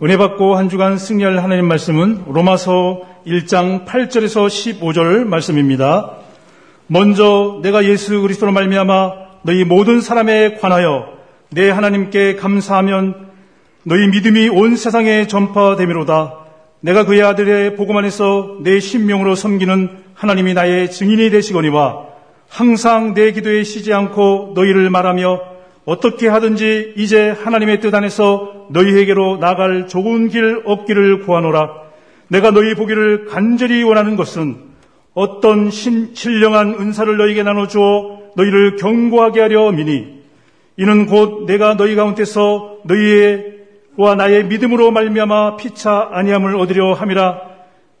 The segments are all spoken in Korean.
은혜 받고 한 주간 승리할 하나님 말씀은 로마서 1장 8절에서 15절 말씀입니다. 먼저 내가 예수 그리스도로 말미암아 너희 모든 사람에 관하여 내 하나님께 감사하면 너희 믿음이 온 세상에 전파되미로다. 내가 그의 아들의 복음 안에서 내 신명으로 섬기는 하나님이 나의 증인이 되시거니와 항상 내 기도에 쉬지 않고 너희를 말하며 어떻게 하든지 이제 하나님의 뜻 안에서 너희에게로 나갈 좋은 길 얻기를 구하노라. 내가 너희 보기를 간절히 원하는 것은 어떤 신, 신령한 은사를 너희에게 나눠주어 너희를 경고하게 하려 미니 이는 곧 내가 너희 가운데서 너희와 나의 믿음으로 말미암아 피차 아니함을 얻으려 함이라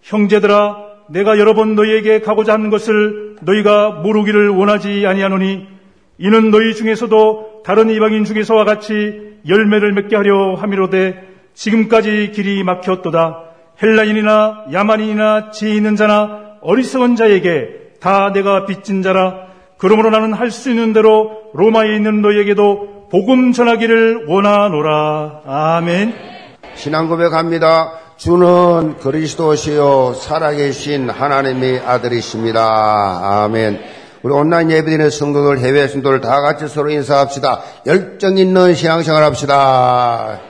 형제들아 내가 여러 번 너희에게 가고자 하는 것을 너희가 모르기를 원하지 아니하노니 이는 너희 중에서도 다른 이방인 중에서와 같이 열매를 맺게 하려 함이로되 지금까지 길이 막혔도다. 헬라인이나 야만인이나 지혜 있는 자나 어리석은 자에게 다 내가 빚진 자라. 그러므로 나는 할 수 있는 대로 로마에 있는 너희에게도 복음 전하기를 원하노라. 아멘. 신앙 고백합니다. 주는 그리스도시요 살아계신 하나님의 아들이십니다. 아멘. 우리 온라인 예배드리는 성도들, 해외 성도들 다 같이 서로 인사합시다. 열정 있는 신앙생활 합시다.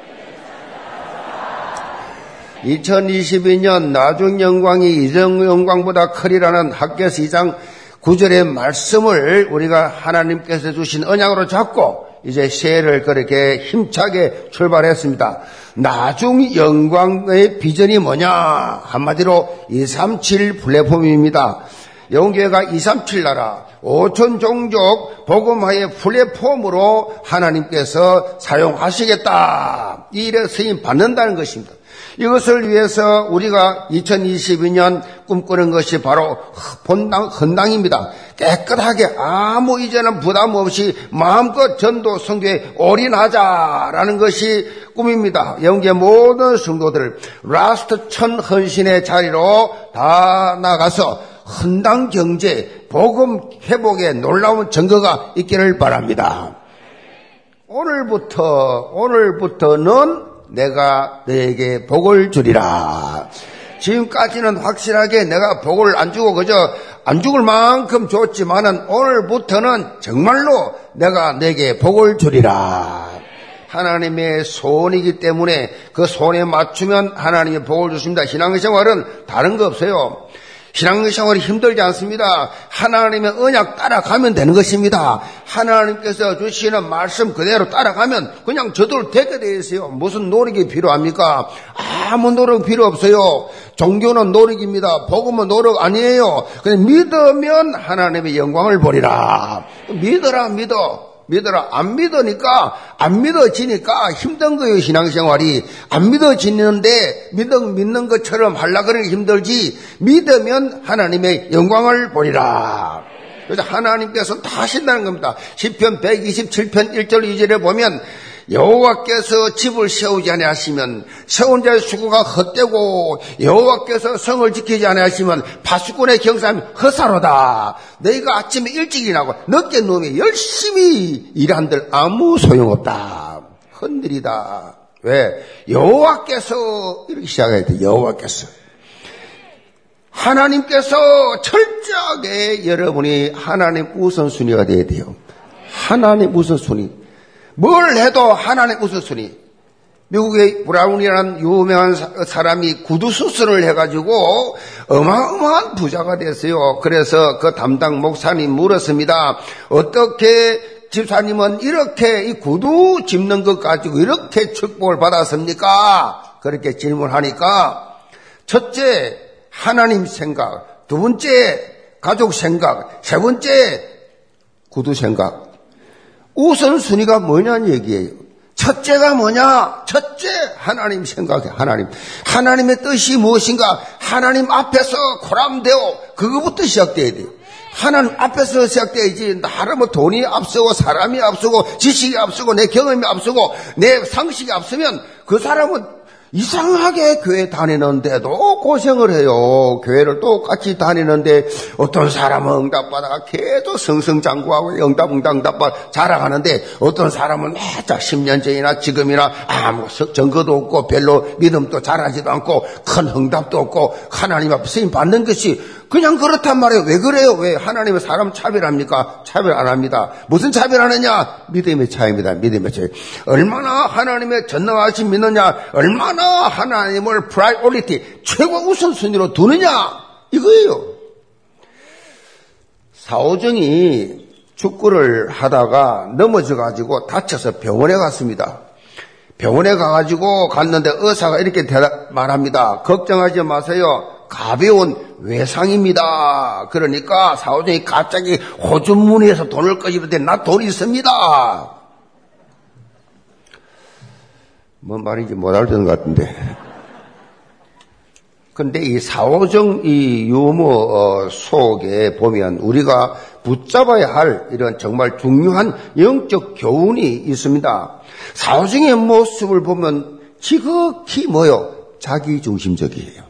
2022년 나중 영광이 이전 영광보다 크리라는 학교에서 2장 9절의 말씀을 우리가 하나님께서 주신 언약으로 잡고 이제 새해를 그렇게 힘차게 출발했습니다. 나중 영광의 비전이 뭐냐? 한마디로 237 플랫폼입니다. 영계가 237 나라 5천 종족 복음화의 플랫폼으로 하나님께서 사용하시겠다. 이 일에 쓰임 받는다는 것입니다. 이것을 위해서 우리가 2022년 꿈꾸는 것이 바로 본당, 헌당입니다. 깨끗하게 아무 이제는 부담 없이 마음껏 전도 성교에 올인하자라는 것이 꿈입니다. 영계 모든 성도들 last 천 헌신의 자리로 다 나가서 헌당 경제, 복음 회복에 놀라운 증거가 있기를 바랍니다. 오늘부터, 오늘부터는 내가 너에게 복을 주리라. 지금까지는 확실하게 내가 복을 안 주고 그저 안 죽을 만큼 줬지만은 오늘부터는 정말로 내가 내게 복을 주리라. 하나님의 소원이기 때문에 그 소원에 맞추면 하나님의 복을 주십니다. 신앙생활은 다른 거 없어요. 신앙생활이 힘들지 않습니다. 하나님의 언약 따라가면 되는 것입니다. 하나님께서 주시는 말씀 그대로 따라가면 그냥 저절로 되게 되어 있어요. 무슨 노력이 필요합니까? 아무 노력 필요 없어요. 종교는 노력입니다. 복음은 노력 아니에요. 그냥 믿으면 하나님의 영광을 보리라. 믿어라 믿어. 믿어라. 안 믿으니까, 안 믿어지니까 힘든 거예요, 신앙생활이. 안 믿어지는데, 믿음, 믿는 것처럼 하려 그러는 게 힘들지, 믿으면 하나님의 영광을 보리라. 그래서 하나님께서 다 하신다는 겁니다. 10편 127편 1절 2절에 보면, 여호와께서 집을 세우지 아니하시면 세운 자의 수고가 헛되고 여호와께서 성을 지키지 아니하시면 파수꾼의 경사함이 허사로다. 너희가 아침에 일찍 일어나고 늦게 누우면 열심히 일한들 아무 소용없다. 흔들이다. 왜? 여호와께서 이렇게 시작해야 돼. 여호와께서. 하나님께서 철저하게 여러분이 하나님 우선순위가 돼야 돼요. 하나님 우선순위. 뭘 해도 하나님 우선순위. 미국의 브라운이라는 유명한 사람이 구두 수선을 해가지고 어마어마한 부자가 됐어요. 그래서 그 담당 목사님 물었습니다. 어떻게 집사님은 이렇게 이 구두 짚는 것 가지고 이렇게 축복을 받았습니까? 그렇게 질문하니까 첫째 하나님 생각, 두 번째 가족 생각, 세 번째 구두 생각. 우선순위가 뭐냐는 얘기예요. 첫째가 뭐냐? 첫째, 하나님 생각해, 하나님. 하나님의 뜻이 무엇인가? 하나님 앞에서 고람되어, 그거부터 시작돼야 돼요. 하나님 앞에서 시작돼야지, 뭐 돈이 앞서고, 사람이 앞서고, 지식이 앞서고, 내 경험이 앞서고, 내 상식이 앞서면, 그 사람은 이상하게 교회 다니는데도 또 고생을 해요. 교회를 똑같이 다니는데 어떤 사람은 응답받아가 계속 성성장구하고 응답응답응답 자랑하는데 어떤 사람은 매작 10년 전이나 지금이나 아무 증거도 없고 별로 믿음도 잘하지도 않고 큰 응답도 없고 하나님 앞에 쓰임 받는 것이 그냥 그렇단 말이에요. 왜 그래요? 왜 하나님의 사람 차별합니까? 차별 안 합니다. 무슨 차별하느냐? 믿음의 차이입니다. 믿음의 차이. 얼마나 하나님의 전능하신 믿느냐? 얼마나 하나님을 priority 최고 우선순위로 두느냐? 이거예요. 사오정이 축구를 하다가 넘어져 가지고 다쳐서 병원에 갔습니다. 병원에 가가지고 갔는데 의사가 이렇게 대답 말합니다. 걱정하지 마세요. 가벼운 외상입니다. 그러니까 사오정이 갑자기 호주문에서 돈을 꺼지는데 나 돈 있습니다. 뭔 말인지 못 알던 것 같은데. 근데 이 사오정 이 유머 어, 속에 보면 우리가 붙잡아야 할 이런 정말 중요한 영적 교훈이 있습니다. 사오정의 모습을 보면 지극히 뭐요? 자기 중심적이에요.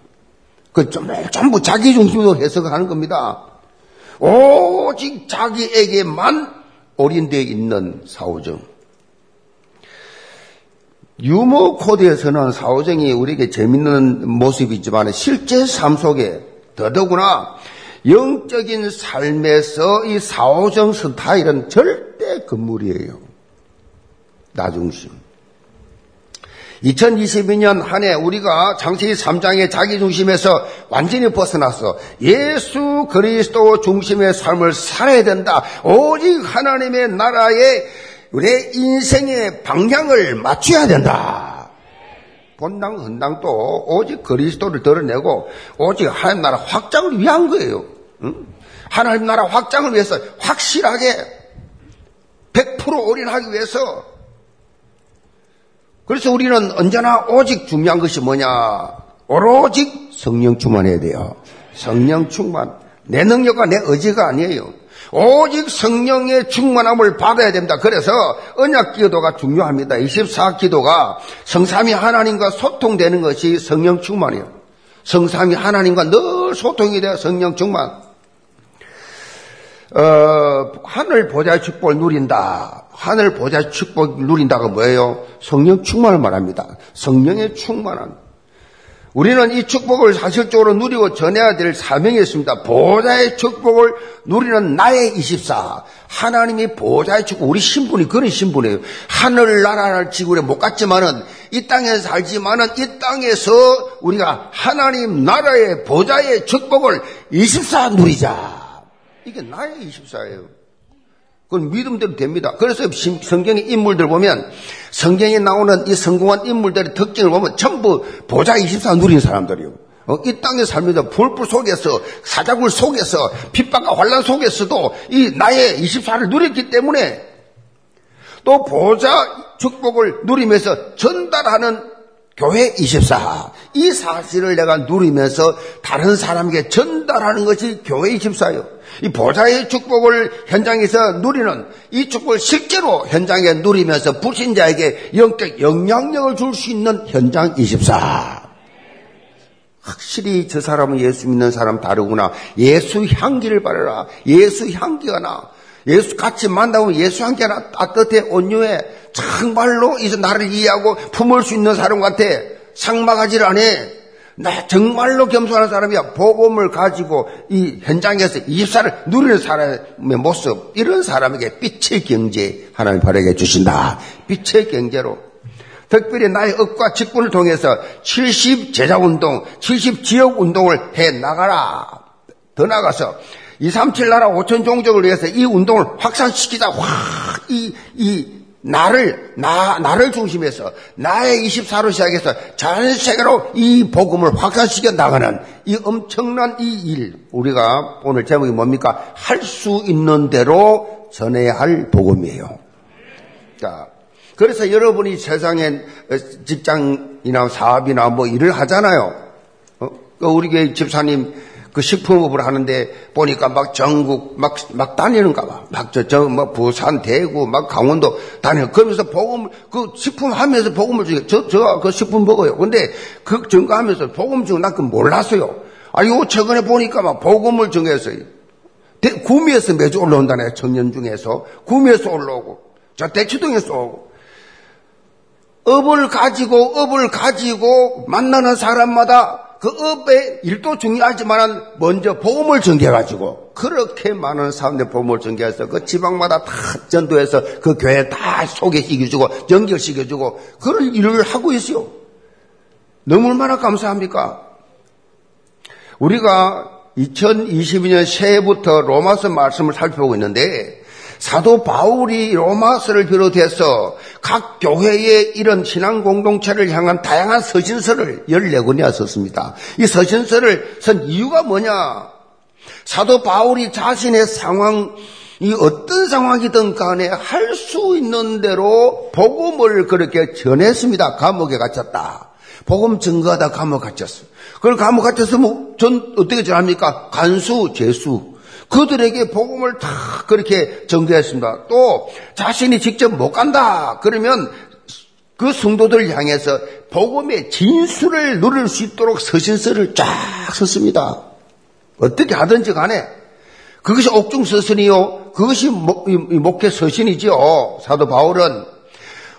그 전부 자기 중심으로 해석을 하는 겁니다. 오직 자기에게만 올인되어 있는 사오정. 유머 코드에서는 사오정이 우리에게 재밌는 모습이지만 실제 삶 속에 더더구나 영적인 삶에서 이 사오정 스타일은 절대 건물이에요. 나중심. 2022년 한 해 우리가 장세기 3장의 자기 중심에서 완전히 벗어났어. 예수 그리스도 중심의 삶을 살아야 된다. 오직 하나님의 나라에 우리 인생의 방향을 맞춰야 된다. 본당 헌당도 오직 그리스도를 드러내고 오직 하나님 나라 확장을 위한 거예요. 응? 하나님 나라 확장을 위해서 확실하게 100% 올인하기 위해서 그래서 우리는 언제나 오직 중요한 것이 뭐냐? 오로직 성령 충만해야 돼요. 성령 충만. 내 능력과 내 의지가 아니에요. 오직 성령의 충만함을 받아야 됩니다. 그래서 언약 기도가 중요합니다. 24 기도가 성삼이 하나님과 소통되는 것이 성령 충만이에요. 성삼이 하나님과 늘 소통이 돼요. 성령 충만. 어, 하늘 보좌의 축복을 누린다. 하늘 보좌의 축복을 누린다가 뭐예요? 성령 충만을 말합니다. 성령의 충만함. 우리는 이 축복을 사실적으로 누리고 전해야 될 사명이 있습니다. 보좌의 축복을 누리는 나의 24. 하나님이 보좌의 축복, 우리 신분이 그런 신분이에요. 하늘나라를 지구에 못 갔지만은, 이 땅에 살지만은, 이 땅에서 우리가 하나님 나라의 보좌의 축복을 24 누리자. 이게 나의 24예요. 그건 믿음대로 됩니다. 그래서 성경의 인물들 보면 성경에 나오는 이 성공한 인물들의 특징을 보면 전부 보좌 24 누린 사람들이요. 어, 이 땅에 살면서 불불 속에서 사자굴 속에서 핍박과 환란 속에서도 이 나의 24를 누렸기 때문에 또 보좌 축복을 누리면서 전달하는 교회 24. 이 사실을 내가 누리면서 다른 사람에게 전달하는 것이 교회 24예요. 이 보좌의 축복을 현장에서 누리는 이 축복을 실제로 현장에 누리면서 불신자에게 영적 영향력을 줄 수 있는 현장 24. 확실히 저 사람은 예수 믿는 사람 다르구나. 예수 향기를 바라라. 예수 향기가 나. 예수 같이 만나면 예수 향기가 나. 따뜻해 온유해. 정말로 이제 나를 이해하고 품을 수 있는 사람 같아. 상막하지를 않아. 나 정말로 겸손한 사람이야. 복음을 가지고 이 현장에서 입사를 누리는 사람의 모습, 이런 사람에게 빛의 경제 하나님 바라게 주신다. 빛의 경제로. 특별히 나의 억과 직분을 통해서 70 제자운동, 70 지역운동을 해 나가라. 더 나가서 237 나라 5천 종족을 위해서 이 운동을 확산시키자. 확, 이, 이, 나를, 나, 나를 중심해서 나의 24로 시작해서 전 세계로 이 복음을 확산시켜 나가는 이 엄청난 이 일. 우리가 오늘 제목이 뭡니까? 할 수 있는 대로 전해야 할 복음이에요. 자, 그래서 여러분이 세상에 직장이나 사업이나 뭐 일을 하잖아요. 어? 그 우리 집사님, 그그 식품업을 하는데 보니까 막 전국 막, 막 다니는가 봐. 막 저, 저, 뭐 부산, 대구, 막 강원도 다니는. 그러면서 복음, 그 식품 하면서 복음을 주게. 저, 저, 그 식품 먹어요. 근데 그 증거하면서 복음 중에 난그 몰랐어요. 아, 요 최근에 보니까 막 복음을 정했어요. 구미에서 매주 올라온다네, 청년 중에서. 구미에서 올라오고, 저 대치동에서 오고. 업을 가지고, 업을 가지고 만나는 사람마다 그 업의 일도 중요하지만 먼저 보험을 전개해가지고 그렇게 많은 사람들 보험을 전개해서 그 지방마다 다 전도해서 그 교회 다 소개시켜주고 연결시켜주고 그런 일을 하고 있어요. 너무 얼마나 감사합니까? 우리가 2022년 새해부터 로마서 말씀을 살펴보고 있는데 사도 바울이 로마서를 비롯해서 각 교회의 이런 신앙 공동체를 향한 다양한 서신서를 14권이나 썼습니다. 이 서신서를 쓴 이유가 뭐냐? 사도 바울이 자신의 상황, 이 어떤 상황이든 간에 할 수 있는 대로 복음을 그렇게 전했습니다. 감옥에 갇혔다. 복음 증거하다 감옥 갇혔어. 그걸 감옥 갇혔으면 전 어떻게 전합니까? 간수, 재수. 그들에게 복음을 다 그렇게 전개했습니다. 또 자신이 직접 못 간다. 그러면 그 성도들 향해서 복음의 진수를 누릴 수 있도록 서신서를 쫙 썼습니다. 어떻게 하든지 간에 그것이 옥중 서신이요. 그것이 목회 서신이지요. 사도 바울은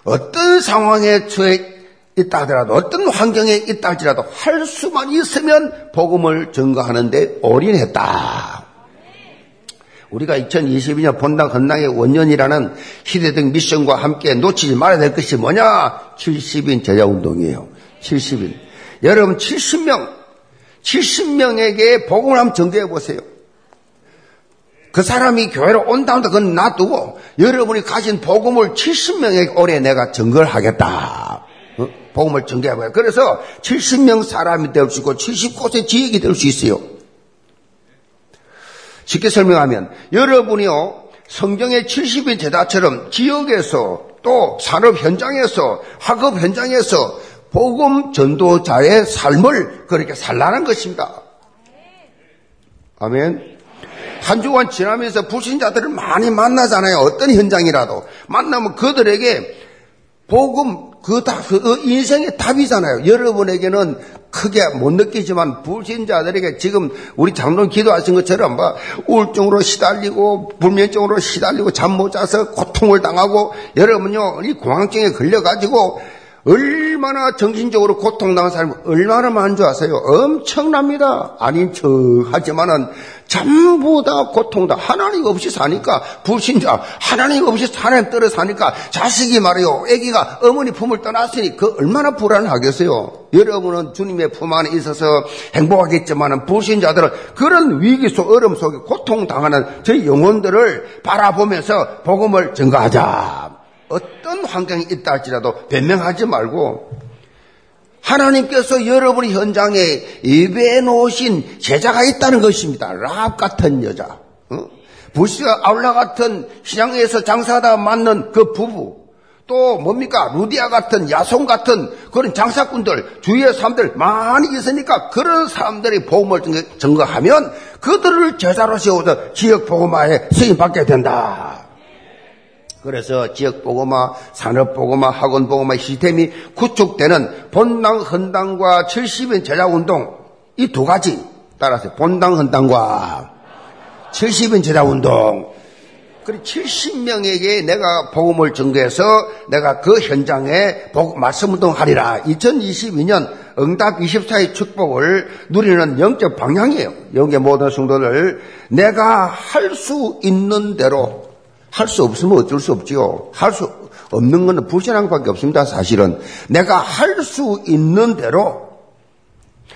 어떤 상황에 처해 있다 하더라도 어떤 환경에 있다 할지라도 할 수만 있으면 복음을 증거하는데 올인했다. 우리가 2022년 본당 헌당의 원년이라는 희대등 미션과 함께 놓치지 말아야 될 것이 뭐냐? 70인 제자 운동이에요. 70인. 여러분 70명, 70명에게 복음을 한번 정대해 보세요. 그 사람이 교회로 온다 온다 그건 놔두고 여러분이 가진 복음을 70명에게 올해 내가 증거를 하겠다. 어? 복음을 전개하고요. 그래서 70명 사람이 될 수 있고 70곳의 지역이 될 수 있어요. 쉽게 설명하면 여러분이요 성경의 70인 제자처럼 지역에서 또 산업 현장에서 학업 현장에서 복음 전도자의 삶을 그렇게 살라는 것입니다. 아멘. 한 주간 지나면서 불신자들을 많이 만나잖아요. 어떤 현장이라도 만나면 그들에게 복음 그, 다, 그 인생의 답이잖아요. 여러분에게는 크게 못 느끼지만 불신자들에게 지금 우리 장로님 기도하신 것처럼 뭐 우울증으로 시달리고 불면증으로 시달리고 잠 못 자서 고통을 당하고 여러분요 이 공황증에 걸려가지고 얼마나 정신적으로 고통당한 사람이 얼마나 많은 줄 아세요? 엄청납니다. 아닌 척 하지만은 전부 다 고통다. 하나님 없이 사니까 불신자, 하나님 없이 하나님 떨어 사니까 자식이 말이요. 아기가 어머니 품을 떠났으니 그 얼마나 불안하겠어요. 여러분은 주님의 품 안에 있어서 행복하겠지만은 불신자들은 그런 위기 속 어려움 속에 고통당하는 저희 영혼들을 바라보면서 복음을 증거하자. 어떤 환경이 있다 할지라도 변명하지 말고 하나님께서 여러분 현장에 예배해 놓으신 제자가 있다는 것입니다. 라합 같은 여자, 어? 부시와 아울라 같은 시장에서 장사하다 만난 그 부부, 또 뭡니까 루디아 같은 야송 같은 그런 장사꾼들 주위의 사람들 많이 있으니까 그런 사람들이 복음을 증거하면 그들을 제자로 세워서 지역 복음화에 쓰임 받게 된다. 그래서 지역 보고마, 산업 보고마, 학원 보고마 시스템이 구축되는 본당 헌당과 70인 제작 운동 이 두 가지 따라서 본당 헌당과 70인 제작 운동 그리고 70명에게 내가 복음을 전개해서 내가 그 현장에 말씀 운동 하리라. 2022년 응답 24의 축복을 누리는 영적 방향이에요. 영계 모든 성도들 내가 할 수 있는 대로 할 수 없으면 어쩔 수 없지요. 할 수 없는 것은 불신한 것밖에 없습니다. 사실은 내가 할 수 있는 대로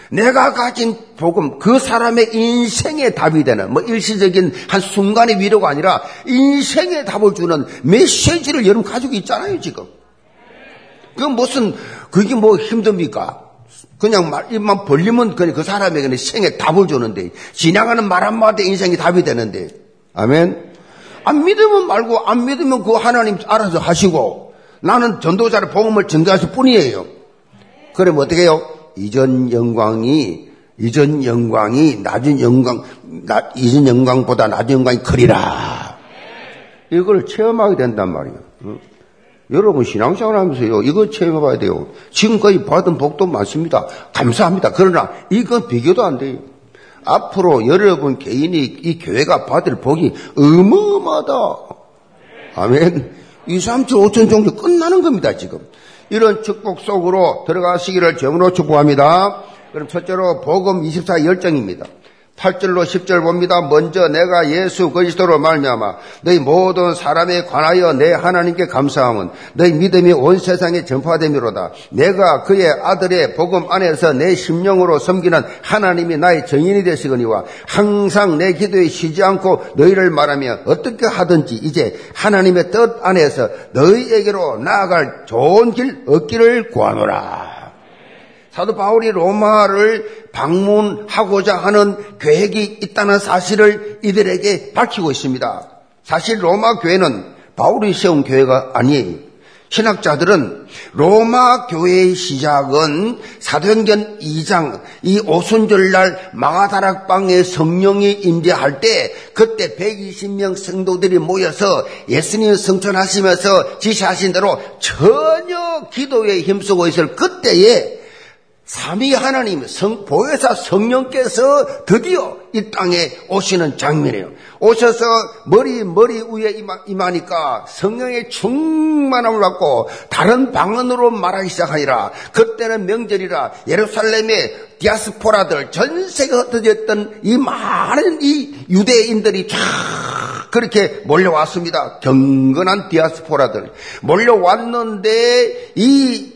내가 가진 복음, 그 사람의 인생의 답이 되는, 뭐 일시적인 한 순간의 위로가 아니라 인생의 답을 주는 메시지를 여러분 가지고 있잖아요, 지금. 그 무슨, 그게 뭐 힘듭니까? 그냥 말, 입만 벌리면 그 사람에게 생의 답을 주는데, 지나가는 말 한마디 인생의 답이 되는데, 아멘? 안 믿으면 말고 안 믿으면 그 하나님 알아서 하시고 나는 전도자를 복음을 전가할 뿐이에요. 그럼 어떻게 해요? 이전 영광이 이전 영광이 낮은 영광, 나, 이전 영광보다 낮은 영광이 크리라. 이걸 체험하게 된단 말이에요. 어? 여러분 신앙생활 하면서요, 이거 체험해봐야 돼요. 지금까지 받은 복도 많습니다. 감사합니다. 그러나 이건 비교도 안 돼요. 앞으로 여러분 개인이 이 교회가 받을 복이 어마어마하다. 아멘. 2, 3, 7, 5천 종교 끝나는 겁니다, 지금. 이런 축복 속으로 들어가시기를 정으로 축복합니다. 그럼 첫째로 복음 24 열정입니다. 8절로 10절 봅니다. 먼저 내가 예수 그리스도로 말미암아 너희 모든 사람에 관하여 내 하나님께 감사함은 너희 믿음이 온 세상에 전파됨이로다. 내가 그의 아들의 복음 안에서 내 심령으로 섬기는 하나님이 나의 정인이 되시거니와 항상 내 기도에 쉬지 않고 너희를 말하며 어떻게 하든지 이제 하나님의 뜻 안에서 너희에게로 나아갈 좋은 길 얻기를 구하노라. 사도 바울이 로마를 방문하고자 하는 계획이 있다는 사실을 이들에게 밝히고 있습니다. 사실 로마 교회는 바울이 세운 교회가 아니에요. 신학자들은 로마 교회의 시작은 사도행전 2장 이 오순절날 마가다락방에 성령이 임재할 때 그때 120명 성도들이 모여서 예수님 성천하시면서 지시하신 대로 전혀 기도에 힘쓰고 있을 그때에 삼위 하나님 성, 보혜사 성령께서 드디어 이 땅에 오시는 장면이에요. 오셔서 머리 머리 위에 임하, 임하니까 성령의 충만함을 받고 다른 방언으로 말하기 시작하니라. 그때는 명절이라 예루살렘의 디아스포라들 전 세계에 흩어졌던 이 많은 이 유대인들이 쫙 그렇게 몰려왔습니다. 경건한 디아스포라들 몰려왔는데 이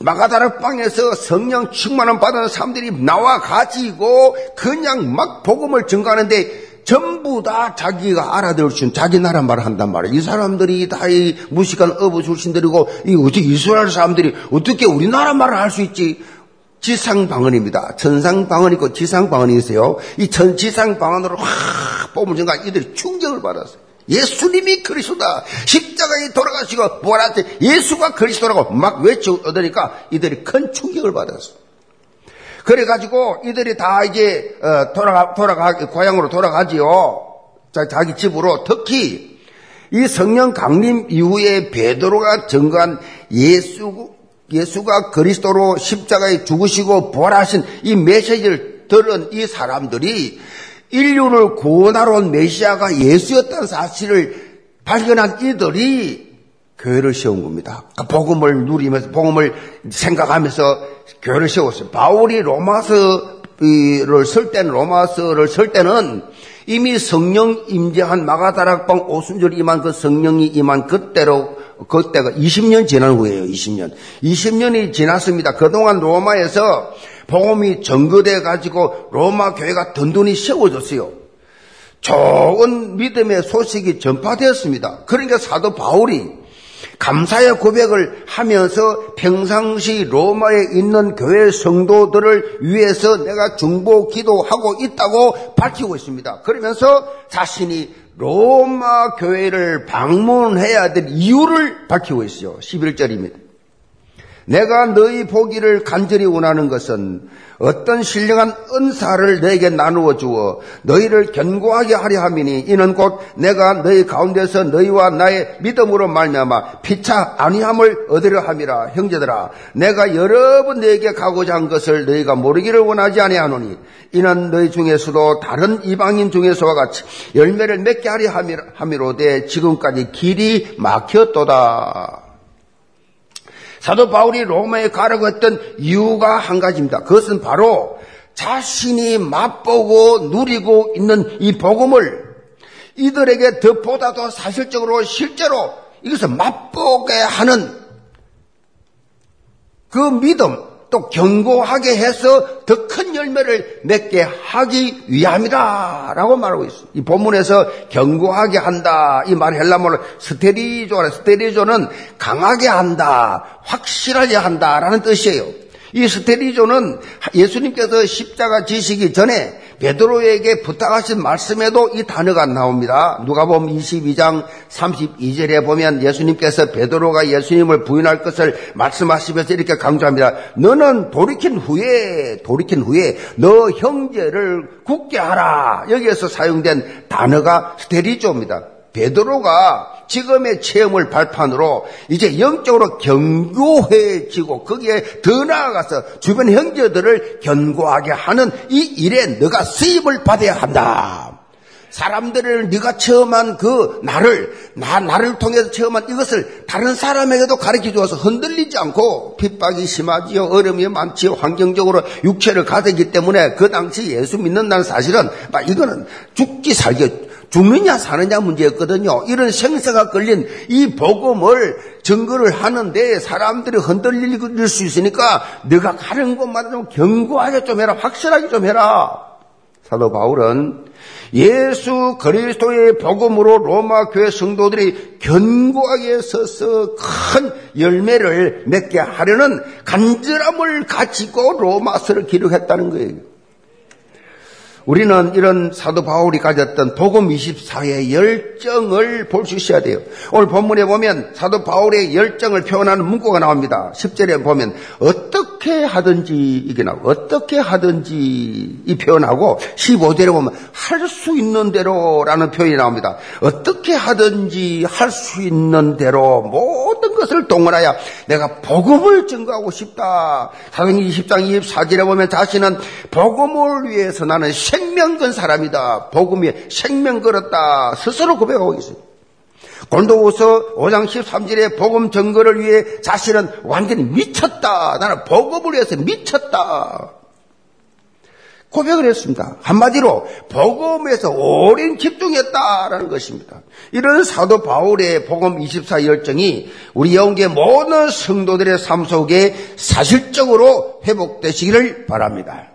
마가다락 방에서 성령 충만함 받은 사람들이 나와 가지고 그냥 막 복음을 증가하는데 전부 다 자기가 알아들을 수 있는 자기 나라 말을 한단 말이에요. 이 사람들이 다 이 무식한 어부 출신들이고 이 어떻게 이스라엘 사람들이 어떻게 우리나라 말을 할 수 있지? 지상 방언입니다. 천상 방언이 있고 지상 방언이 있어요. 이 전 지상 방언으로 확 뽑은 순간 이들이 충격을 받았어요. 예수님이 그리스도다. 십자가에 돌아가시고 부활한테 예수가 그리스도라고 막 외쳐오더니까 이들이 큰 충격을 받았어. 그래가지고 이들이 다 이제 어, 돌아가 돌아가 고향으로 돌아가지요. 자기 집으로 특히 이 성령 강림 이후에 베드로가 증거한 예수 예수가 그리스도로 십자가에 죽으시고 부활하신 이 메시지를 들은 이 사람들이 인류를 구원하러 온 메시아가 예수였다는 사실을 발견한 이들이 교회를 세운 겁니다. 그러니까 복음을 누리면서 복음을 생각하면서 교회를 세웠어요. 바울이 로마서를 쓸 때는 로마서를 쓸 때는 이미 성령 임재한 마가다락방 오순절 임한 그 성령이 임한 그때로 그때가 20년 지난 후에요. 20년. 20년이 지났습니다. 그동안 로마에서 복음이 전거돼 가지고 로마 교회가 든든히 세워졌어요. 좋은 믿음의 소식이 전파되었습니다. 그러니까 사도 바울이 감사의 고백을 하면서 평상시 로마에 있는 교회 성도들을 위해서 내가 중보 기도하고 있다고 밝히고 있습니다. 그러면서 자신이 로마 교회를 방문해야 될 이유를 밝히고 있어요. 11절입니다. 내가 너희 보기를 간절히 원하는 것은 어떤 신령한 은사를 너에게 나누어 주어 너희를 견고하게 하려 함이니 이는 곧 내가 너희 가운데서 너희와 나의 믿음으로 말미암아 피차 아니함을 얻으려 함이라. 형제들아 내가 여러 번 너에게 가고자 한 것을 너희가 모르기를 원하지 아니하노니 이는 너희 중에서도 다른 이방인 중에서와 같이 열매를 맺게 하려 함이로되 지금까지 길이 막혔도다 사도 바울이 로마에 가라고 했던 이유가 한 가지입니다. 그것은 바로 자신이 맛보고 누리고 있는 이 복음을 이들에게 더 보다 더 사실적으로 실제로 이것을 맛보게 하는 그 믿음, 또 견고하게 해서 더 큰 열매를 맺게 하기 위함이다. 라고 말하고 있습니다. 이 본문에서 견고하게 한다. 이 말이 헬라말로 스테리조라. 스테리조는 강하게 한다. 확실하게 한다. 라는 뜻이에요. 이 스테리조는 예수님께서 십자가 지시기 전에 베드로에게 부탁하신 말씀에도 이 단어가 나옵니다. 누가복음 22장 32절에 보면 예수님께서 베드로가 예수님을 부인할 것을 말씀하시면서 이렇게 강조합니다. 너는 돌이킨 후에 돌이킨 후에 너 형제를 굳게 하라. 여기에서 사용된 단어가 스테리조입니다. 베드로가 지금의 체험을 발판으로 이제 영적으로 견고해지고 거기에 더 나아가서 주변 형제들을 견고하게 하는 이 일에 너가 쓰임을 받아야 한다. 사람들을 네가 체험한 그 나를 나 나를 통해서 체험한 이것을 다른 사람에게도 가르쳐 주어서 흔들리지 않고 핍박이 심하지요 어려움이 많지요 환경적으로 육체를 가졌기 때문에 그 당시 예수 믿는다는 사실은 막 이거는 죽기 살기 죽느냐 사느냐 문제였거든요. 이런 생사가 걸린 이 복음을 증거를 하는데 사람들이 흔들릴 수 있으니까 네가 가는 곳마다 좀 견고하게 좀 해라. 확실하게 좀 해라. 사도 바울은 예수 그리스도의 복음으로 로마 교회 성도들이 견고하게 서서 큰 열매를 맺게 하려는 간절함을 가지고 로마서를 기록했다는 거예요. 우리는 이런 사도 바울이 가졌던 복음 24의 열정을 볼 수 있어야 돼요. 오늘 본문에 보면 사도 바울의 열정을 표현하는 문구가 나옵니다. 10절에 보면 어떻게 하든지 이게 나오고 어떻게 하든지 이 표현하고 15절에 보면 할 수 있는 대로라는 표현이 나옵니다. 어떻게 하든지 할 수 있는 대로 모든 것을 동원하여 내가 복음을 증거하고 싶다. 사도행 20장 24절에 보면 자신은 복음을 위해서 나는 생명 건 사람이다. 복음이 생명 걸었다. 스스로 고백하고 있어요. 골도우서 5장 13절에 복음 증거를 위해 자신은 완전히 미쳤다. 나는 복음을 위해서 미쳤다. 고백을 했습니다. 한마디로 복음에서 오랜 집중했다라는 것입니다. 이런 사도 바울의 복음 24 열정이 우리 영계 모든 성도들의 삶 속에 사실적으로 회복되시기를 바랍니다.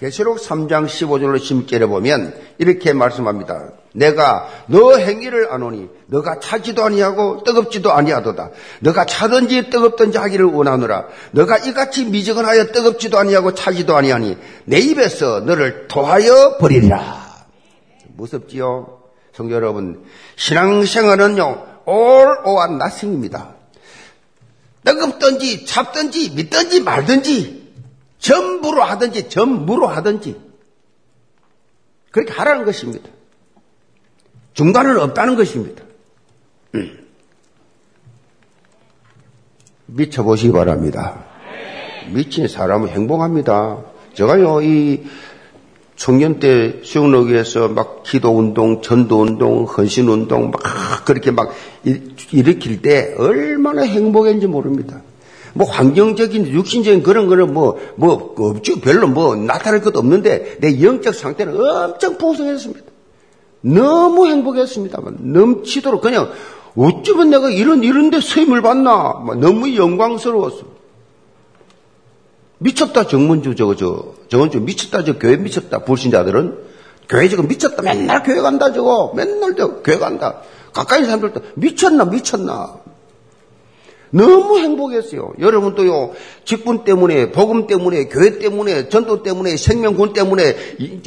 계시록 3장 15절로 16절에 보면 이렇게 말씀합니다. 내가 너 행위를 안오니 너가 차지도 아니하고 뜨겁지도 아니하도다. 너가 차든지 뜨겁든지 하기를 원하노라. 너가 이같이 미적은하여 뜨겁지도 아니하고 차지도 아니하니 내 입에서 너를 토하여 버리리라. 무섭지요? 성도 여러분, 신앙생활은요, all or nothing입니다. 뜨겁든지 찹든지 믿든지 말든지 전부로 하든지 전무로 하든지 그렇게 하라는 것입니다. 중간은 없다는 것입니다. 음. 미쳐보시기 바랍니다. 미친 사람은 행복합니다. 제가요, 이 청년 때 수영로기에서 막 기도 운동, 전도 운동, 헌신 운동 막 그렇게 막 일으킬 때 얼마나 행복했는지 모릅니다. 뭐 환경적인 육신적인 그런 거는 뭐, 뭐, 없죠. 별로 뭐 나타날 것도 없는데 내 영적 상태는 엄청 풍성했습니다. 너무 행복했습니다만 넘치도록 그냥 어쩌면 내가 이런, 이런데 수임을 받나. 너무 영광스러웠어. 미쳤다, 정문주, 저거, 저, 정문주 미쳤다, 저 교회 미쳤다, 불신자들은. 교회 지금 미쳤다, 맨날 교회 간다, 저거. 맨날 저 교회 간다. 가까이 사람들도 미쳤나, 미쳤나. 너무 행복했어요. 여러분도요, 직분 때문에, 복음 때문에, 교회 때문에, 전도 때문에, 생명군 때문에,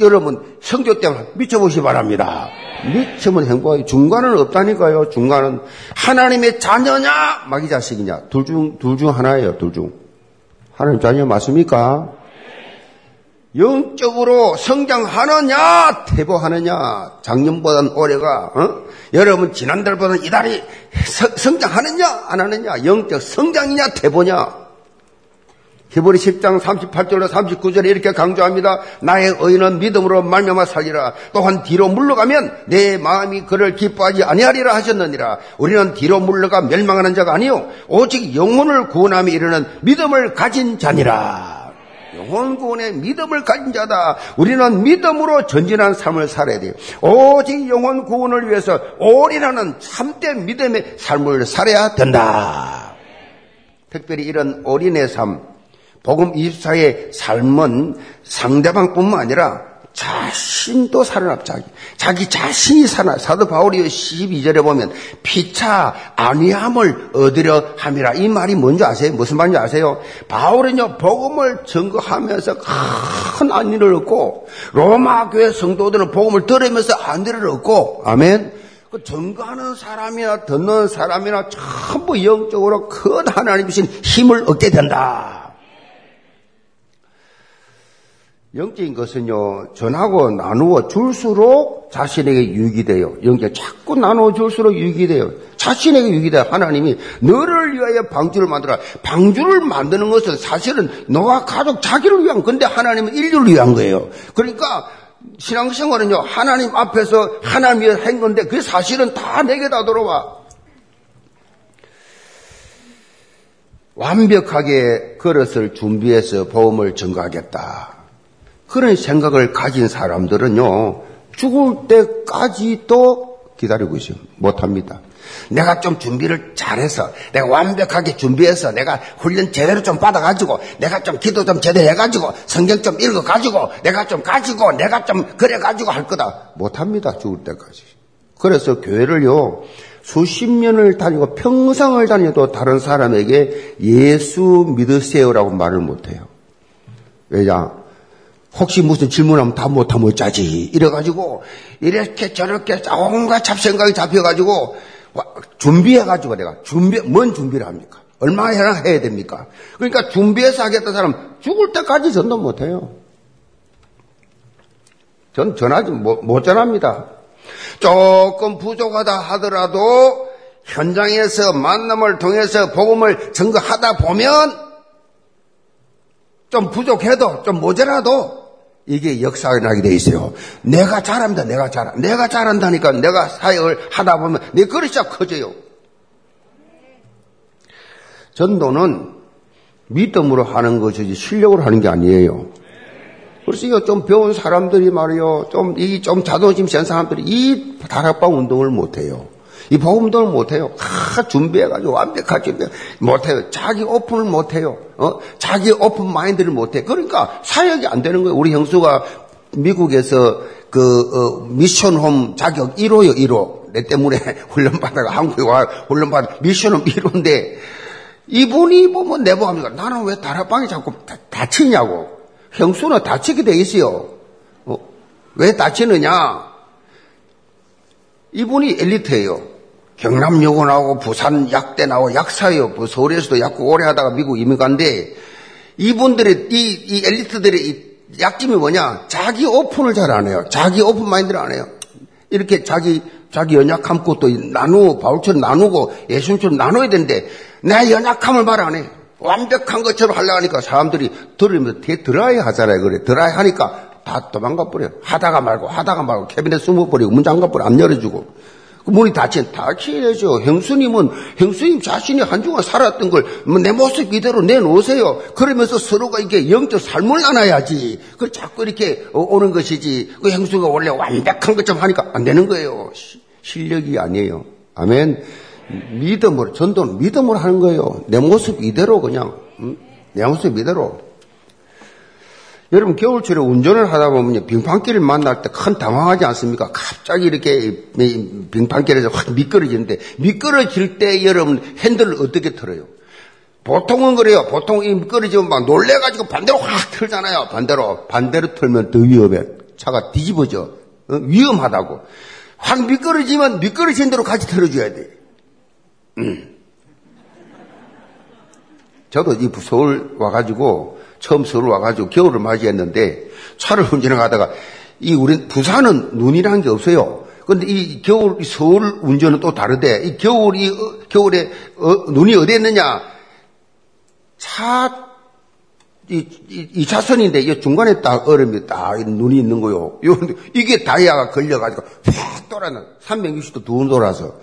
여러분, 성교 때문에 미쳐보시 기 바랍니다. 미치면 행복하게. 중간은 없다니까요, 중간은. 하나님의 자녀냐, 마귀 자식이냐. 둘 중, 둘 중 하나예요, 둘 중. 하나님 자녀 맞습니까? 영적으로 성장하느냐, 퇴보하느냐, 작년보다는 올해가, 어? 여러분 지난달보다는 이달이 성장하느냐, 안 하느냐, 영적 성장이냐, 퇴보냐. 히브리 10장 38절로 39절에 이렇게 강조합니다. 나의 의인은 믿음으로 말미암아 살리라. 또한 뒤로 물러가면 내 마음이 그를 기뻐하지 아니하리라 하셨느니라. 우리는 뒤로 물러가 멸망하는 자가 아니요 오직 영혼을 구원함에 이르는 믿음을 가진 자니라. 영혼 구원의 믿음을 가진 자다. 우리는 믿음으로 전진한 삶을 살아야 돼요. 오직 영혼 구원을 위해서 올인하는 참된 믿음의 삶을 살아야 된다. 특별히 이런 올인의 삶, 복음 24의 삶은 상대방뿐만 아니라 자신 자신도 살아납, 자기. 자기 자신이 살아나. 사도 바울이 12절에 보면, 피차 아니함을 얻으려 함이라. 이 말이 뭔지 아세요? 무슨 말인지 아세요? 바울은요, 복음을 증거하면서 큰 안위를 얻고, 로마 교회 성도들은 복음을 들으면서 안위를 얻고, 아멘. 그 증거하는 사람이나 듣는 사람이나 전부 영적으로 큰 하나님 주신 힘을 얻게 된다. 영적인 것은요, 전하고 나누어 줄수록 자신에게 유익이 돼요. 영적 자꾸 나누어 줄수록 유익이 돼요. 자신에게 유익이 돼요. 하나님이 너를 위하여 방주를 만들어. 방주를 만드는 것은 사실은 너와 가족 자기를 위한 건데 하나님은 인류를 위한 거예요. 그러니까 신앙생활은요, 하나님 앞에서 하나님 위해 한 건데 그 사실은 다 내게 다 돌아와. 완벽하게 그릇을 준비해서 보험을 증거하겠다. 그런 생각을 가진 사람들은요, 죽을 때까지도 기다리고 있어요. 못합니다. 내가 좀 준비를 잘해서, 내가 완벽하게 준비해서, 내가 훈련 제대로 좀 받아가지고, 내가 좀 기도 좀 제대로 해가지고, 성경 좀 읽어가지고, 내가 좀 가지고, 내가 좀 그래가지고 할 거다. 못합니다. 죽을 때까지. 그래서 교회를요, 수십 년을 다니고 평생을 다녀도 다른 사람에게 예수 믿으세요라고 말을 못해요. 왜냐? 혹시 무슨 질문하면 다 못하면 어쩌지. 이래가지고, 이렇게 저렇게 온갖 잡생각이 잡혀가지고, 준비해가지고 내가, 준비, 뭔 준비를 합니까? 얼마나 해야 됩니까? 그러니까 준비해서 하겠다 사람 죽을 때까지 전도 못해요. 전 전하지, 못, 못 전합니다. 조금 부족하다 하더라도 현장에서 만남을 통해서 복음을 증거하다 보면 좀 부족해도 좀 모자라도 이게 역사가 나게 돼 있어요. 내가 잘합니다. 내가 잘, 내가 잘한다니까 내가 사역을 하다 보면 내 그릇이 커져요. 전도는 믿음으로 하는 것이지 실력으로 하는 게 아니에요. 그래서 이거 좀 배운 사람들이 말이요, 좀, 이, 좀 자존심 센 사람들이 이 다락방 운동을 못해요. 이 복음도를 못해요. 다 준비해가지고 완벽하게 못해요. 자기 오픈을 못해요. 어? 자기 오픈 마인드를 못해. 그러니까 사역이 안 되는 거예요. 우리 형수가 미국에서 그 어, 미션홈 자격 1호요 1호. 내 때문에 훈련받다가 한국에 와 훈련받아 미션홈 1호인데 이분이 보면 내보합니까? 나는 왜 다락방이 자꾸 다, 치냐고 형수는 다치게 돼 있어요. 어? 왜 다치느냐? 이분이 엘리트예요. 경남 여고 나오고 부산 약대 나오고 약사예요. 뭐 서울에서도 약국 오래 하다가 미국 이민 간데 이분들의 이, 이 엘리트들의 이 약점이 뭐냐? 자기 오픈을 잘 안 해요. 자기 오픈 마인드를 안 해요. 이렇게 자기 자기 연약함 것도 나누고 바울처럼 나누고 예수님처럼 나눠야 되는데 내 연약함을 말 안 해. 완벽한 것처럼 하려고 하니까 사람들이 들으면 되게 드라이 하잖아요. 그래. 드라이 하니까 다 도망가 버려. 하다가 말고 하다가 말고 캐비넷 숨어 버리고 문 잠가 버려. 안 열어주고. 그 문이 닫힌, 닫혀야죠. 형수님은, 형수님 자신이 한중간 살았던 걸 내 모습 이대로 내놓으세요. 그러면서 서로가 이게 영적 삶을 나눠야지. 그 자꾸 이렇게 오는 것이지. 그 형수가 원래 완벽한 것처럼 하니까 안 되는 거예요. 실력이 아니에요. 아멘. 믿음으로, 전도는 믿음으로 하는 거예요. 내 모습 이대로 그냥, 내 모습 이대로. 여러분 겨울철에 운전을 하다 보면 빙판길을 만날 때 큰 당황하지 않습니까? 갑자기 이렇게 빙판길에서 확 미끄러지는데 미끄러질 때 여러분 핸들을 어떻게 틀어요? 보통은 그래요. 보통 이 미끄러지면 막 놀래가지고 반대로 확 틀잖아요. 반대로 반대로 틀면 더 위험해. 차가 뒤집어져. 어? 위험하다고. 확 미끄러지면 미끄러진 대로 같이 틀어줘야 돼. 음. 저도 이 서울 와가지고 처음 서울 와가지고 겨울을 맞이했는데 차를 운전하다가 이 우리 부산은 눈이라는 게 없어요. 근데 이 겨울 서울 운전은 또 다르대. 이 겨울이 어, 겨울에 어, 눈이 어디 있느냐? 차 이, 이, 이 차선인데 이 중간에 딱 얼음이 딱 눈이 있는 거요. 이게 다이아가 걸려가지고 휙 돌았는 360도 두번 돌아서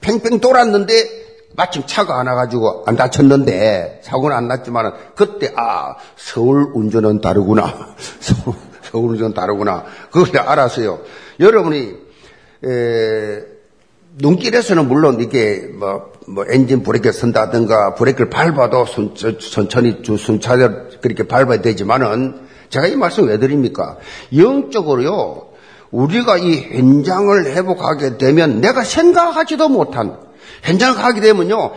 팽팽 돌았는데 마침 차가 안 와가지고 안 다쳤는데 사고는 안 났지만 그때 아 서울 운전은 다르구나 서울, 서울 운전은 다르구나 그걸 알았어요. 여러분이 에, 눈길에서는 물론 이게 뭐, 뭐 엔진 브레이크 선다든가 브레이크를 밟아도 순, 천천히 순차적으로 그렇게 밟아야 되지만은 제가 이 말씀 왜 드립니까? 영적으로요 우리가 이 현장을 회복하게 되면 내가 생각하지도 못한 현장 가게 되면요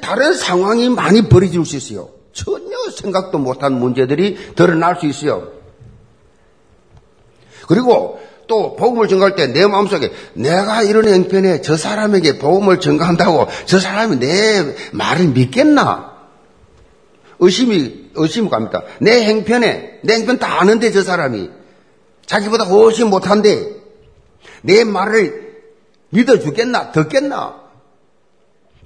다른 상황이 많이 벌어질 수 있어요. 전혀 생각도 못한 문제들이 드러날 수 있어요. 그리고 또 복음을 전가할 때 내 마음속에 내가 이런 행편에 저 사람에게 복음을 전가한다고 저 사람이 내 말을 믿겠나? 의심이 의심 갑니다. 내 행편에 내 행편 다 아는데 저 사람이 자기보다 훨씬 못한데 내 말을 믿어주겠나? 듣겠나?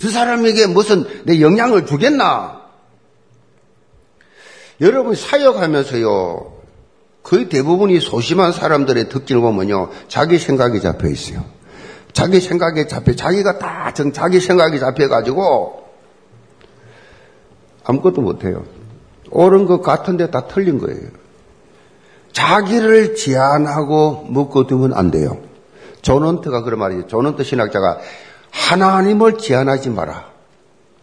저 사람에게 무슨 내 영향을 주겠나? 여러분 사역하면서요 거의 대부분이 소심한 사람들의 특징을 보면요. 자기 생각이 잡혀 있어요. 자기 생각에 잡혀, 자기가 다 정, 자기 생각이 잡혀가지고 아무것도 못해요. 옳은 것 같은데 다 틀린 거예요. 자기를 제한하고 묶어두면 안 돼요. 존원트가 그런 말이죠. 존원트 신학자가 하나님을 제한하지 마라.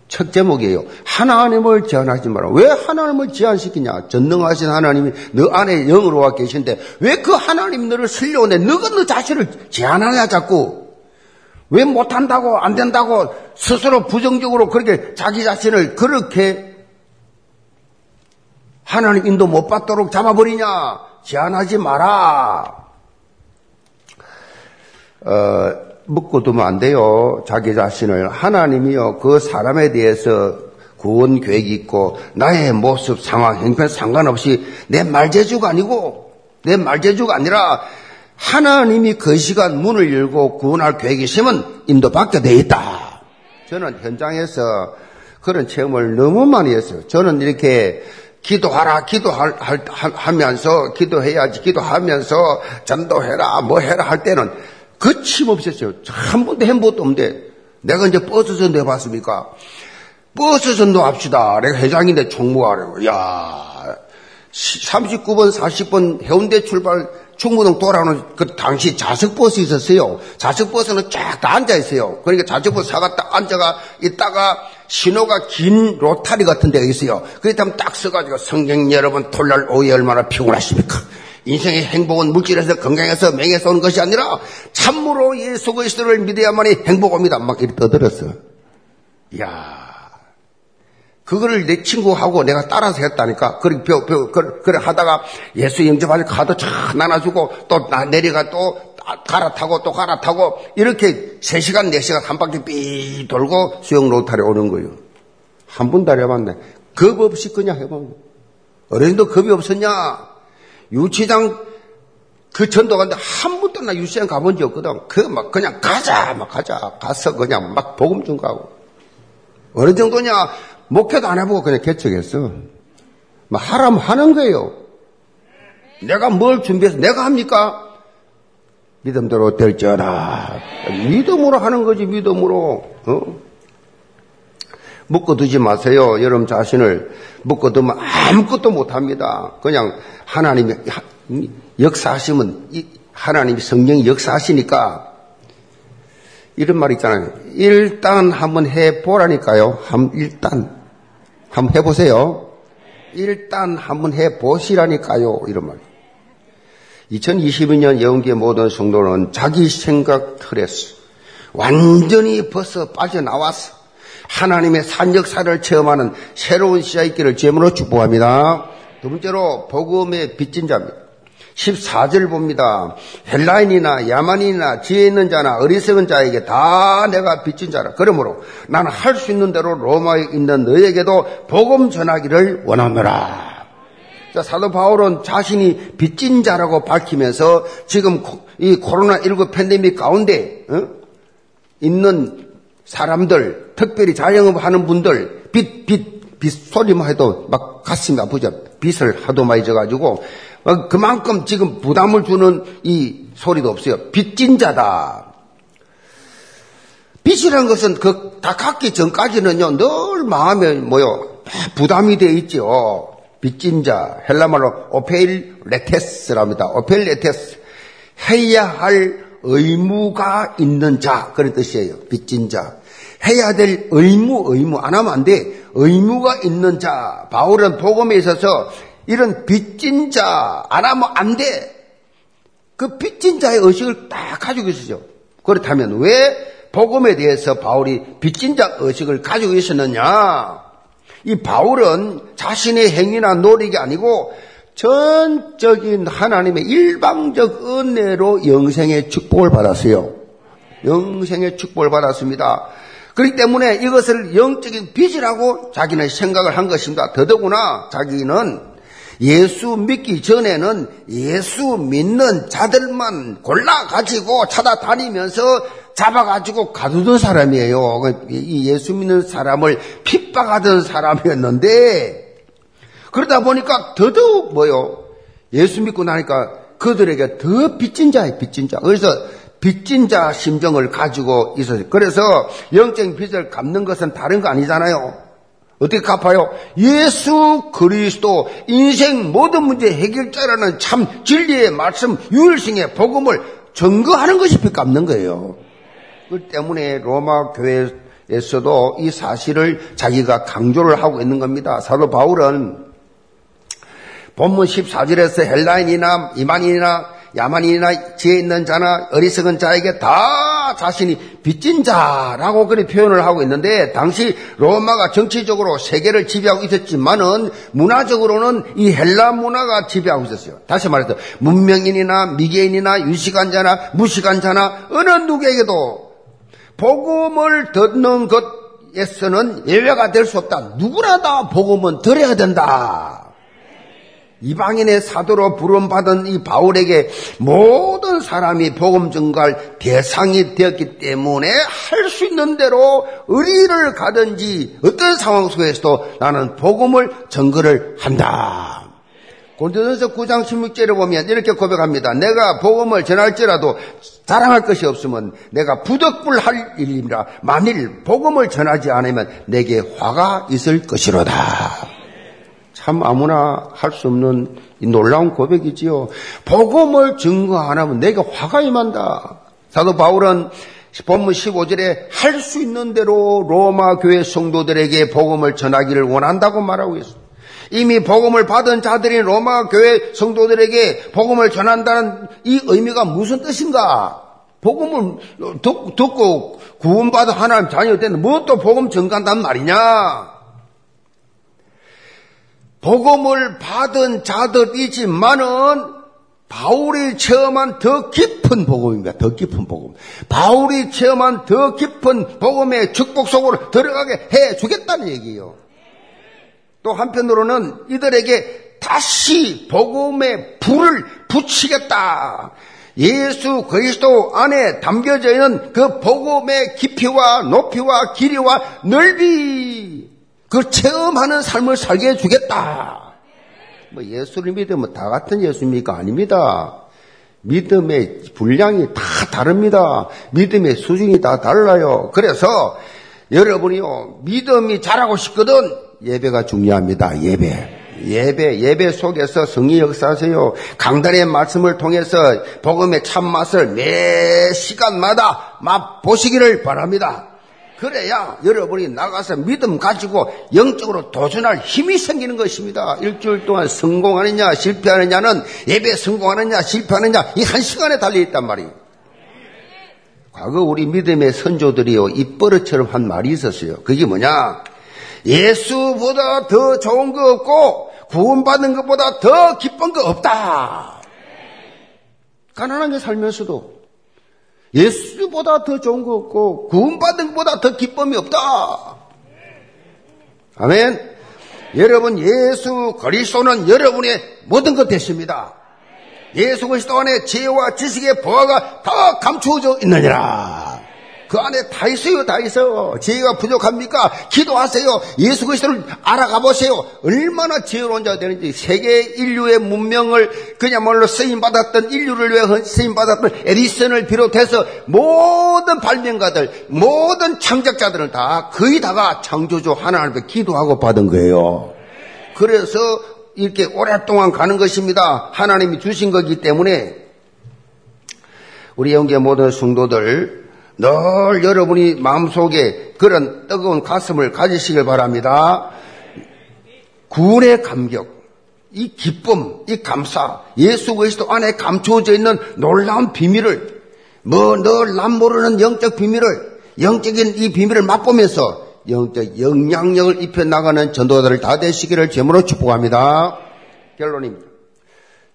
첫 제목이에요. 하나님을 제한하지 마라. 왜 하나님을 제한시키냐? 전능하신 하나님이 너 안에 영으로 와 계신데 왜 그 하나님 너를 슬려오네? 너가 너 자신을 제한하냐 자꾸? 왜 못한다고 안 된다고 스스로 부정적으로 그렇게 자기 자신을 그렇게 하나님 인도 못 받도록 잡아버리냐? 제한하지 마라. 어, 묶어두면 안 돼요. 자기 자신을. 하나님이요. 그 사람에 대해서 구원 계획이 있고 나의 모습, 상황, 형편 상관없이 내 말재주가 아니고 내 말재주가 아니라 하나님이 그 시간 문을 열고 구원할 계획이 있으면 인도받게 돼 있다. 저는 현장에서 그런 체험을 너무 많이 했어요. 저는 이렇게 기도하라, 기도하면서, 기도해야지, 기도하면서, 전도해라, 뭐 해라 할 때는 거침없이 했어요. 한 번도 한 번도 없는데 내가 이제 버스 전도 해봤습니까? 버스 전도 합시다. 내가 회장인데 총무하라고. 야 39번, 40번 해운대 출발 충무동 돌아오는 그 당시 좌석버스 있었어요. 좌석버스는 쫙 다 앉아있어요. 그러니까 좌석버스 사가 딱 앉아가 있다가 신호가 긴 로타리 같은 데가 있어요. 그렇다면 딱 써가지고 성경 여러분 토요일 오후에 얼마나 피곤하십니까? 인생의 행복은 물질에서 건강해서 명예에서 오는 것이 아니라 참으로 예수 그리스도를 믿어야만이 행복합니다. 막 이렇게 떠들었어. 이야. 그거를 내 친구하고 내가 따라서 했다니까. 그래, 벼, 벼, 그래, 하다가 예수 영접할 카드 쫙 나눠주고 또 내려가 또 갈아타고 또 갈아타고 이렇게 3시간, 4시간 한 바퀴 삐 돌고 수영 로타리 오는 거예요. 한안 해봤네. 겁 없이 그냥 해보면. 어른도 겁이 없었냐? 유치장 그 전도 갔는데 한 번도 나 유치장 가본 적 없거든. 그 막 그냥 가자, 막 가자. 가서 그냥 막 복음 좀 가고. 어느 정도냐? 목회도 안 해보고 그냥 개척했어. 막 하라면 하는 거예요. 내가 뭘 준비해서 내가 합니까? 믿음대로 될지어라. 믿음으로 하는 거지, 믿음으로. 어? 묶어두지 마세요. 여러분 자신을 묶어두면 아무것도 못합니다. 그냥 하나님이 역사하시면 하나님이 성령이 역사하시니까 이런 말 있잖아요. 일단 한번 해보라니까요. 한, 일단 한번 해보세요. 일단 한번 해보시라니까요. 이런 말. 2022년 영계 모든 성도는 자기 생각 틀에서 완전히 벗어 빠져나왔어. 하나님의 산 역사를 체험하는 새로운 시야 있기를 제물로 축복합니다. 두 번째로 복음의 빚진 자입니다. 14절 봅니다. 헬라인이나 야만인이나 지혜 있는 자나 어리석은 자에게 다 내가 빚진 자라. 그러므로 나는 할 수 있는 대로 로마에 있는 너에게도 복음 전하기를 원하노라. 자, 사도 바울은 자신이 빚진 자라고 밝히면서 지금 이 코로나19 팬데믹 가운데 어? 있는 사람들, 특별히 자영업하는 분들, 빚, 빚, 빚 소리만 해도 막 가슴이 아프죠. 빚을 하도 많이 져가지고 어, 그만큼 지금 부담을 주는 이 소리도 없어요. 빚진 자다. 빚이라는 것은 그 다 갖기 전까지는요 늘 마음에 뭐요 부담이 돼 있죠. 빚진 자 헬라말로 ὀφειλέτης랍니다. ὀφειλέτης 해야 할 의무가 있는 자 그런 뜻이에요. 빚진 자. 해야 될 의무, 의무 안 하면 안 돼. 의무가 있는 자. 바울은 복음에 있어서 이런 빚진 자 안 하면 안 돼. 그 빚진 자의 의식을 딱 가지고 있으죠. 그렇다면 왜 복음에 대해서 바울이 빚진 자 의식을 가지고 있었느냐? 이 바울은 자신의 행위나 노력이 아니고 전적인 하나님의 일방적 은혜로 영생의 축복을 받았어요. 영생의 축복을 받았습니다. 그렇기 때문에 이것을 영적인 빚이라고 자기는 생각을 한 것입니다. 더더구나 자기는 예수 믿기 전에는 예수 믿는 자들만 골라가지고 찾아다니면서 잡아가지고 가두던 사람이에요. 이 예수 믿는 사람을 핍박하던 사람이었는데, 그러다 보니까 더더욱 뭐요? 예수 믿고 나니까 그들에게 더 빚진 자예요, 빚진 자. 그래서 빚진 자 심정을 가지고 있어요. 그래서 영적인 빚을 갚는 것은 다른 거 아니잖아요. 어떻게 갚아요? 예수 그리스도 인생 모든 문제 해결자라는 참 진리의 말씀 유일성의 복음을 증거하는 것이 빚 갚는 거예요. 그 때문에 로마 교회에서도 이 사실을 자기가 강조를 하고 있는 겁니다. 사도 바울은 본문 14절에서 헬라인이나 이만인이나 야만인이나 지혜 있는 자나 어리석은 자에게 다 자신이 빚진 자라고 그렇게 표현을 하고 있는데 당시 로마가 정치적으로 세계를 지배하고 있었지만은 문화적으로는 이 헬라 문화가 지배하고 있었어요. 다시 말해서 문명인이나 미개인이나 유식한 자나 무식한 자나 어느 누구에게도 복음을 듣는 것에서는 예외가 될 수 없다. 누구나 다 복음은 들어야 된다. 이방인의 사도로 부름받은 이 바울에게 모든 사람이 복음 증가할 대상이 되었기 때문에 할 수 있는 대로 의리를 가든지 어떤 상황 속에서도 나는 복음을 증거를 한다. 고린도전서 9장 16절에 보면 이렇게 고백합니다. 내가 복음을 전할지라도 자랑할 것이 없으면 내가 부덕불할 일입니다. 만일 복음을 전하지 않으면 내게 화가 있을 것이로다. 참 아무나 할 수 없는 놀라운 고백이지요. 복음을 증거 안 하면 내가 화가 임한다. 사도 바울은 본문 15절에 할 수 있는 대로 로마 교회 성도들에게 복음을 전하기를 원한다고 말하고 있습니다. 이미 복음을 받은 자들이 로마 교회 성도들에게 복음을 전한다는 이 의미가 무슨 뜻인가? 복음을 듣고 구원받은 하나님 자녀 때는 무엇도 복음 전한단 말이냐? 복음을 받은 자들이지만은 바울이 체험한 더 깊은 복음입니다. 더 깊은 복음. 바울이 체험한 더 깊은 복음의 축복 속으로 들어가게 해 주겠다는 얘기예요. 또 한편으로는 이들에게 다시 복음의 불을 붙이겠다. 예수 그리스도 안에 담겨져 있는 그 복음의 깊이와 높이와 길이와 넓이 그 체험하는 삶을 살게 해주겠다. 뭐 예수를 믿으면 다 같은 예수입니까? 아닙니다. 믿음의 분량이 다 다릅니다. 믿음의 수준이 다 달라요. 그래서 여러분이요, 믿음이 자라고 싶거든 예배가 중요합니다. 예배. 예배, 예배 속에서 성리 역사하세요. 강단의 말씀을 통해서 복음의 참맛을 매 시간마다 맛보시기를 바랍니다. 그래야 여러분이 나가서 믿음 가지고 영적으로 도전할 힘이 생기는 것입니다. 일주일 동안 성공하느냐 실패하느냐는 예배 성공하느냐 실패하느냐 이 한 시간에 달려있단 말이에요. 과거 우리 믿음의 선조들이요 입버릇처럼 한 말이 있었어요. 그게 뭐냐? 예수보다 더 좋은 거 없고 구원받는 것보다 더 기쁜 거 없다. 가난하게 살면서도 예수보다 더 좋은 거 없고 구원받은 것보다 더 기쁨이 없다. 아멘. 여러분 예수 그리스도는 여러분의 모든 것 됐습니다. 예수 그리스도 안에 지혜와 지식의 보화가 다 감추어져 있느니라. 그 안에 다 있어요, 다 있어요. 지혜가 부족합니까? 기도하세요. 예수 그리스도를 알아가 보세요. 얼마나 지혜로운 자가 되는지 세계 인류의 문명을 그야말로 쓰임 받았던 인류를 위해 쓰임 받았던 에디슨을 비롯해서 모든 발명가들, 모든 창작자들은 다 거의 다가 창조주 하나님께 기도하고 받은 거예요. 그래서 이렇게 오랫동안 가는 것입니다. 하나님이 주신 거기 때문에 우리 영계 모든 성도들 늘 여러분이 마음속에 그런 뜨거운 가슴을 가지시길 바랍니다. 구원의 감격. 이 기쁨, 이 감사, 예수 그리스도 안에 감추어져 있는 놀라운 비밀을 뭐늘남 모르는 영적 비밀을 영적인 이 비밀을 맛보면서 영적 영향력을 입혀 나가는 전도자들 다 되시기를 제물로 축복합니다. 결론입니다.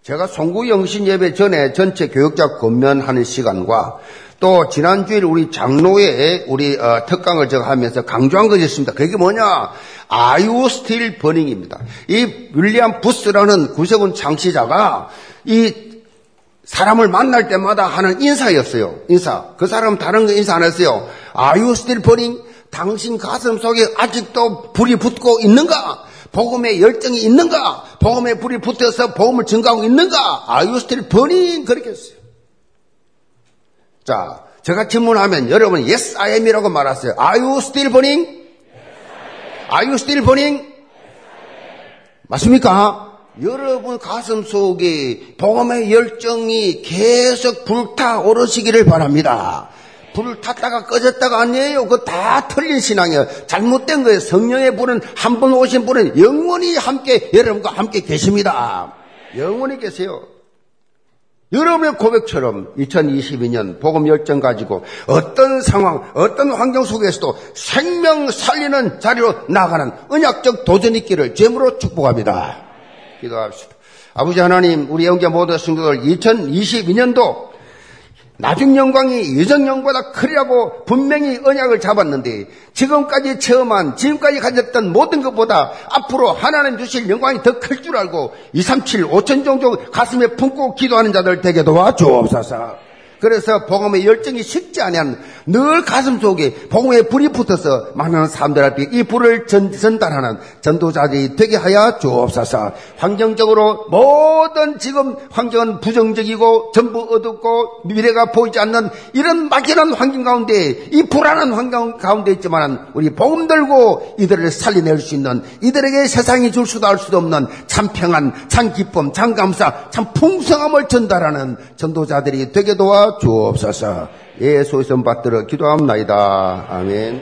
제가 송구 영신 예배 전에 전체 교역자 권면하는 시간과 또 지난주에 우리 장로의 우리 어, 특강을 제가 하면서 강조한 것이 있습니다. 그게 뭐냐? Are you still burning입니다. 이 윌리엄 부스라는 구세군 창시자가 이 사람을 만날 때마다 하는 인사였어요. 인사. 그 사람 다른 거 인사 안 했어요. Are you still burning? 당신 가슴 속에 아직도 불이 붙고 있는가? 복음의 열정이 있는가? 복음의 불이 붙어서 복음을 증거하고 있는가? Are you still burning? 그렇게 했어요. 자, 제가 질문하면 여러분 yes I am이라고 말하세요. Are you still burning? Are you still burning? 맞습니까? 여러분 가슴 속에 복음의 열정이 계속 불타오르시기를 바랍니다. 불을 탔다가 꺼졌다가 아니에요. 그거 다 틀린 신앙이에요. 잘못된 거예요. 성령의 불은 한 번 오신 분은 영원히 함께 여러분과 함께 계십니다. 영원히 계세요. 여러분의 고백처럼 2022년 복음 열정 가지고 어떤 상황, 어떤 환경 속에서도 생명 살리는 자리로 나가는 언약적 도전 있기를 제물로 축복합니다. 기도합시다. 아버지 하나님, 우리 영계 모든 성도들 2022년도 나중 영광이 예전 영광보다 크리라고 분명히 언약을 잡았는데 지금까지 체험한 지금까지 가졌던 모든 것보다 앞으로 하나님 주실 영광이 더 클 줄 알고 237 5천 종족 가슴에 품고 기도하는 자들 되게 도와 주옵소서. 그래서 복음의 열정이 식지 아니한 늘 가슴 속에 복음의 불이 붙어서 많은 사람들 앞에 이 불을 전, 전달하는 전도자들이 되게 하여 주옵소서. 환경적으로 모든 지금 환경은 부정적이고 전부 어둡고 미래가 보이지 않는 이런 막연한 환경 가운데 이 불안한 환경 가운데 있지만 우리 복음 들고 이들을 살려낼 수 있는 이들에게 세상이 줄 수도 할 수도 없는 참 평안, 참 기쁨, 참 감사, 참 풍성함을 전달하는 전도자들이 되게 도와 주옵소서. 예수의 선 받들어 기도합니다. 아멘.